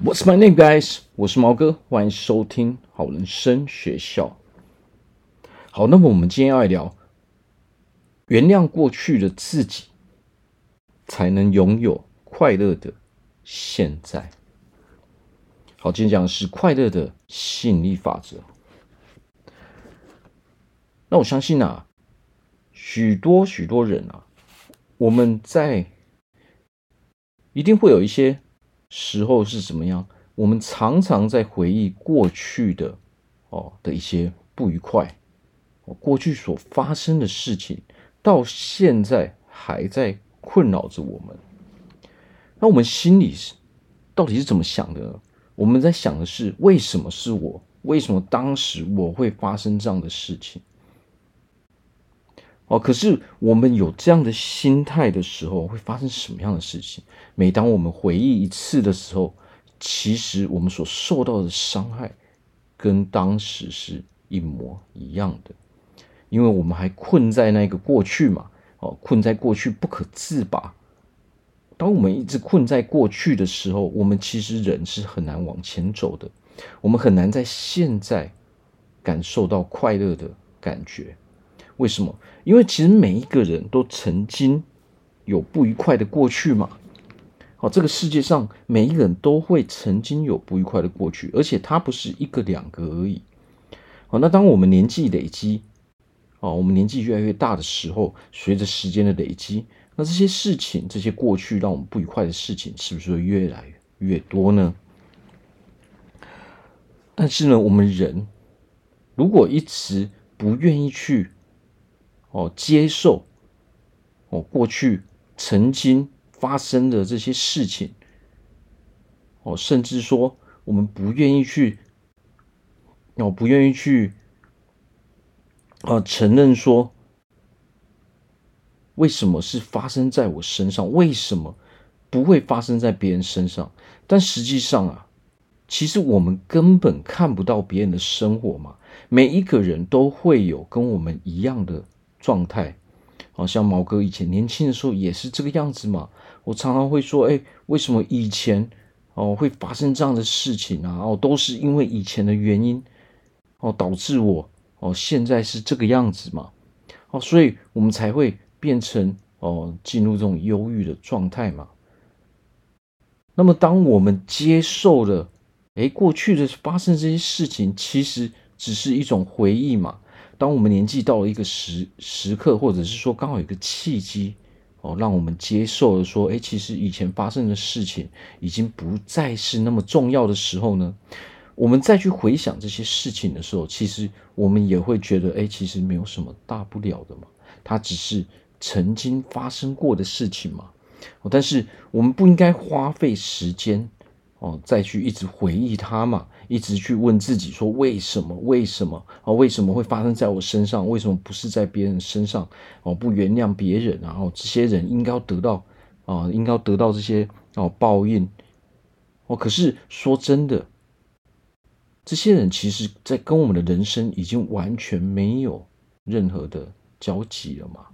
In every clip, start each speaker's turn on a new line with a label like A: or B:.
A: What's my name, guys？我是毛哥，欢迎收听好人生学校。好，那么我们今天要来聊，原谅过去的自己，才能拥有快乐的现在。好，今天讲的是快乐的吸引力法则。那我相信啊，许多许多人啊，我们在一定会有一些。时候是怎么样？我们常常在回忆过去的哦的一些不愉快，过去所发生的事情，到现在还在困扰着我们。那我们心里是到底是怎么想的呢？我们在想的是为什么是我？为什么当时我会发生这样的事情？哦，可是我们有这样的心态的时候，会发生什么样的事情？每当我们回忆一次的时候，其实我们所受到的伤害，跟当时是一模一样的，因为我们还困在那个过去嘛，哦，困在过去不可自拔。当我们一直困在过去的时候，我们其实人是很难往前走的，我们很难在现在感受到快乐的感觉。为什么？因为其实每一个人都曾经有不愉快的过去嘛。好，这个世界上每一个人都会曾经有不愉快的过去，而且它不是一个两个而已。好，那当我们年纪累积，哦，我们年纪越来越大的时候，随着时间的累积，那这些事情、这些过去让我们不愉快的事情，是不是会越来越多呢？但是呢，我们人如果一直不愿意去。哦，接受哦，过去曾经发生的这些事情，哦，甚至说我们不愿意去，哦，不愿意去，啊，承认说，为什么是发生在我身上？为什么不会发生在别人身上？但实际上啊，其实我们根本看不到别人的生活嘛。每一个人都会有跟我们一样的。状态，好像毛哥以前年轻的时候也是这个样子嘛。我常常会说，哎，为什么以前哦会发生这样的事情啊？哦，都是因为以前的原因哦，导致我哦现在是这个样子嘛。哦，所以我们才会变成哦进入这种忧郁的状态嘛。那么，当我们接受了，哎，过去的发生这些事情，其实只是一种回忆嘛。当我们年纪到了一个时时刻，或者是说刚好有一个契机，哦，让我们接受了说，哎，其实以前发生的事情已经不再是那么重要的时候呢，我们再去回想这些事情的时候，其实我们也会觉得，哎，其实没有什么大不了的嘛，它只是曾经发生过的事情嘛。但是我们不应该花费时间。哦，再去一直回忆它嘛，一直去问自己说，为什么？为什么？啊，为什么会发生在我身上？为什么不是在别人身上？哦，不原谅别人，然后这些人应该得到啊，应该得到这些哦报应。哦，可是说真的，这些人其实在跟我们的人生已经完全没有任何的交集了嘛。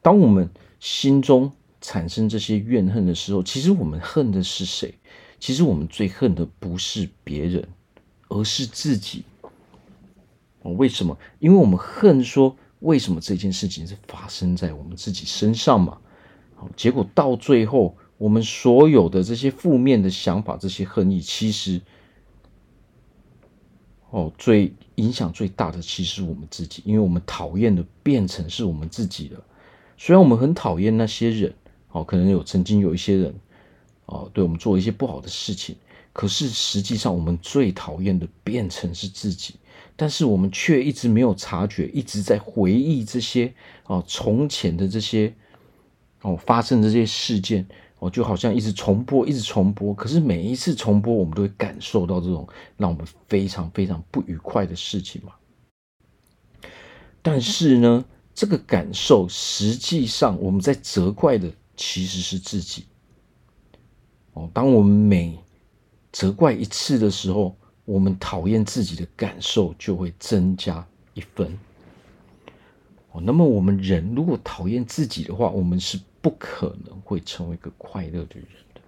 A: 当我们心中。产生这些怨恨的时候，其实我们恨的是谁？其实我们最恨的不是别人，而是自己。哦，为什么？因为我们恨说，为什么这件事情是发生在我们自己身上嘛？好，结果到最后，我们所有的这些负面的想法，这些恨意，其实，哦，最影响最大的其实是我们自己，因为我们讨厌的变成是我们自己了。虽然我们很讨厌那些人。哦，可能有曾经有一些人，哦，对我们做一些不好的事情，可是实际上我们最讨厌的变成是自己，但是我们却一直没有察觉，一直在回忆这些哦从前的这些哦发生的这些事件，哦就好像一直重播，一直重播，可是每一次重播，我们都会感受到这种让我们非常非常不愉快的事情嘛。但是呢，这个感受实际上我们在责怪的。其实是自己哦。当我们每责怪一次的时候，我们讨厌自己的感受就会增加一分哦。那么，我们人如果讨厌自己的话，我们是不可能会成为一个快乐的人的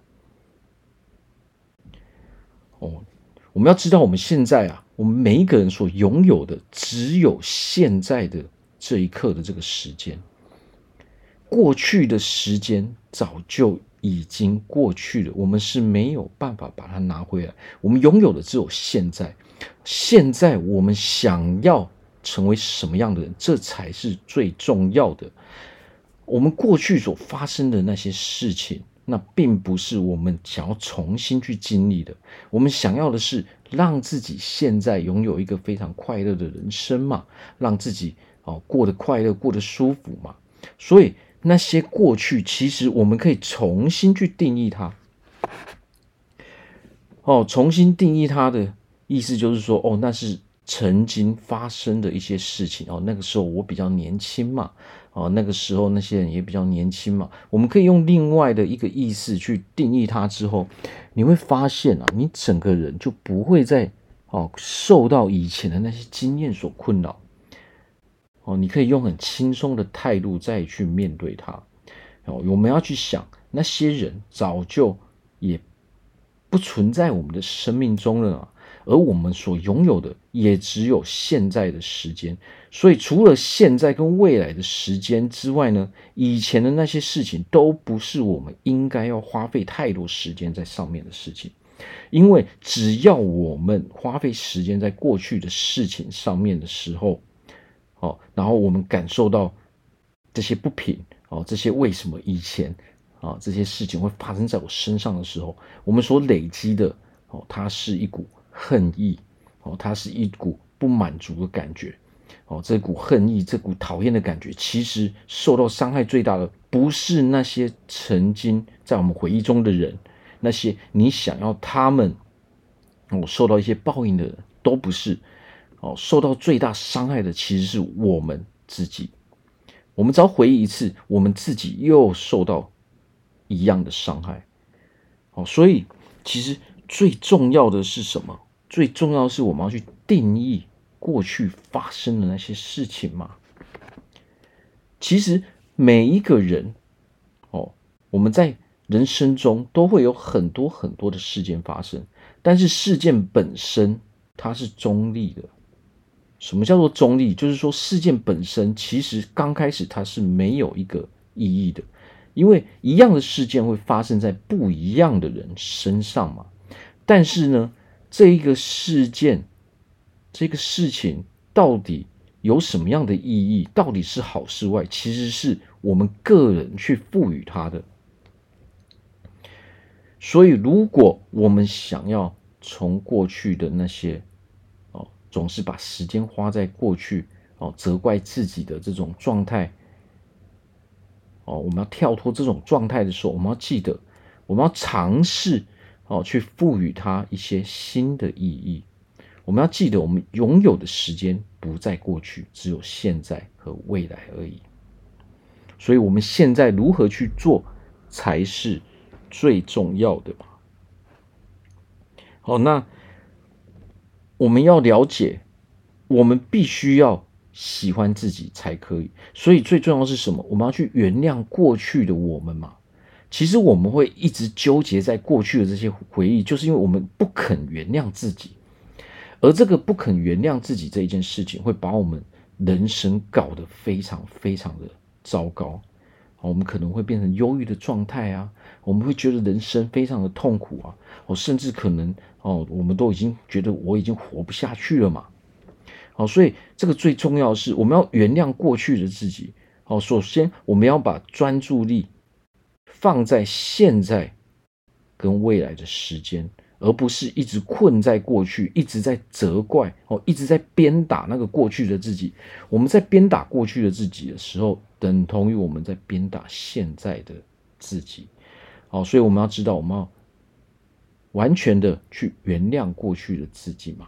A: 哦，我们要知道，我们现在啊，我们每一个人所拥有的，只有现在的这一刻的这个时间。过去的时间早就已经过去了，我们是没有办法把它拿回来。我们拥有的只有现在。现在我们想要成为什么样的人，这才是最重要的。我们过去所发生的那些事情，那并不是我们想要重新去经历的。我们想要的是让自己现在拥有一个非常快乐的人生嘛，让自己哦过得快乐，过得舒服嘛。所以那些过去，其实我们可以重新去定义它。哦，重新定义它的意思就是说，哦，那是。曾经发生的一些事情哦，那个时候我比较年轻嘛，哦，那个时候那些人也比较年轻嘛，我们可以用另外的一个意思去定义它之后，你会发现啊，你整个人就不会再哦受到以前的那些经验所困扰，哦，你可以用很轻松的态度再去面对它，哦，我们要去想那些人早就也不存在我们的生命中了啊。而我们所拥有的也只有现在的时间，所以除了现在跟未来的时间之外呢，以前的那些事情都不是我们应该要花费太多时间在上面的事情，因为只要我们花费时间在过去的事情上面的时候，哦，然后我们感受到这些不平，哦，这些为什么以前啊这些事情会发生在我身上的时候，我们所累积的，哦，它是一股。恨意，哦，它是一股不满足的感觉，哦，这股恨意，这股讨厌的感觉，其实受到伤害最大的不是那些曾经在我们回忆中的人，那些你想要他们，哦，受到一些报应的人，都不是，哦，受到最大伤害的其实是我们自己。我们只要回忆一次，我们自己又受到一样的伤害，哦，所以其实最重要的是什么？最重要的是，我们要去定义过去发生的那些事情嘛。其实每一个人，哦，我们在人生中都会有很多很多的事件发生，但是事件本身它是中立的。什么叫做中立？就是说事件本身其实刚开始它是没有一个意义的，因为一样的事件会发生在不一样的人身上嘛。但是呢，这一个事件，这个事情到底有什么样的意义？到底是好是坏？其实是我们个人去赋予它的。所以，如果我们想要从过去的那些，总是把时间花在过去哦，责怪自己的这种状态哦，我们要跳脱这种状态的时候，我们要记得，我们要尝试。哦，去赋予它一些新的意义。我们要记得，我们拥有的时间不在过去，只有现在和未来而已。所以，我们现在如何去做才是最重要的吧？好，那我们要了解，我们必须要喜欢自己才可以。所以，最重要的是什么？我们要去原谅过去的我们嘛。其实我们会一直纠结在过去的这些回忆，就是因为我们不肯原谅自己，而这个不肯原谅自己这一件事情，会把我们人生搞得非常非常的糟糕。我们可能会变成忧郁的状态啊，我们会觉得人生非常的痛苦啊，哦，甚至可能哦，我们都已经觉得我已经活不下去了嘛。好，所以这个最重要的是，我们要原谅过去的自己。好，首先我们要把专注力。放在现在跟未来的时间，而不是一直困在过去，一直在责怪哦，一直在鞭打那个过去的自己。我们在鞭打过去的自己的时候，等同于我们在鞭打现在的自己。好，所以我们要知道，我们要完全的去原谅过去的自己嘛，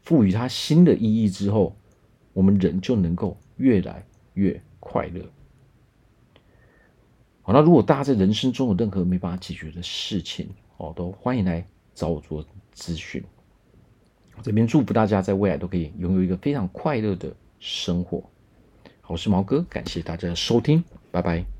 A: 赋予它新的意义之后，我们人就能够越来越快乐。好，那如果大家在人生中有任何没办法解决的事情，哦，都欢迎来找我做咨询。这边祝福大家在未来都可以拥有一个非常快乐的生活。我是毛哥，感谢大家的收听，拜拜。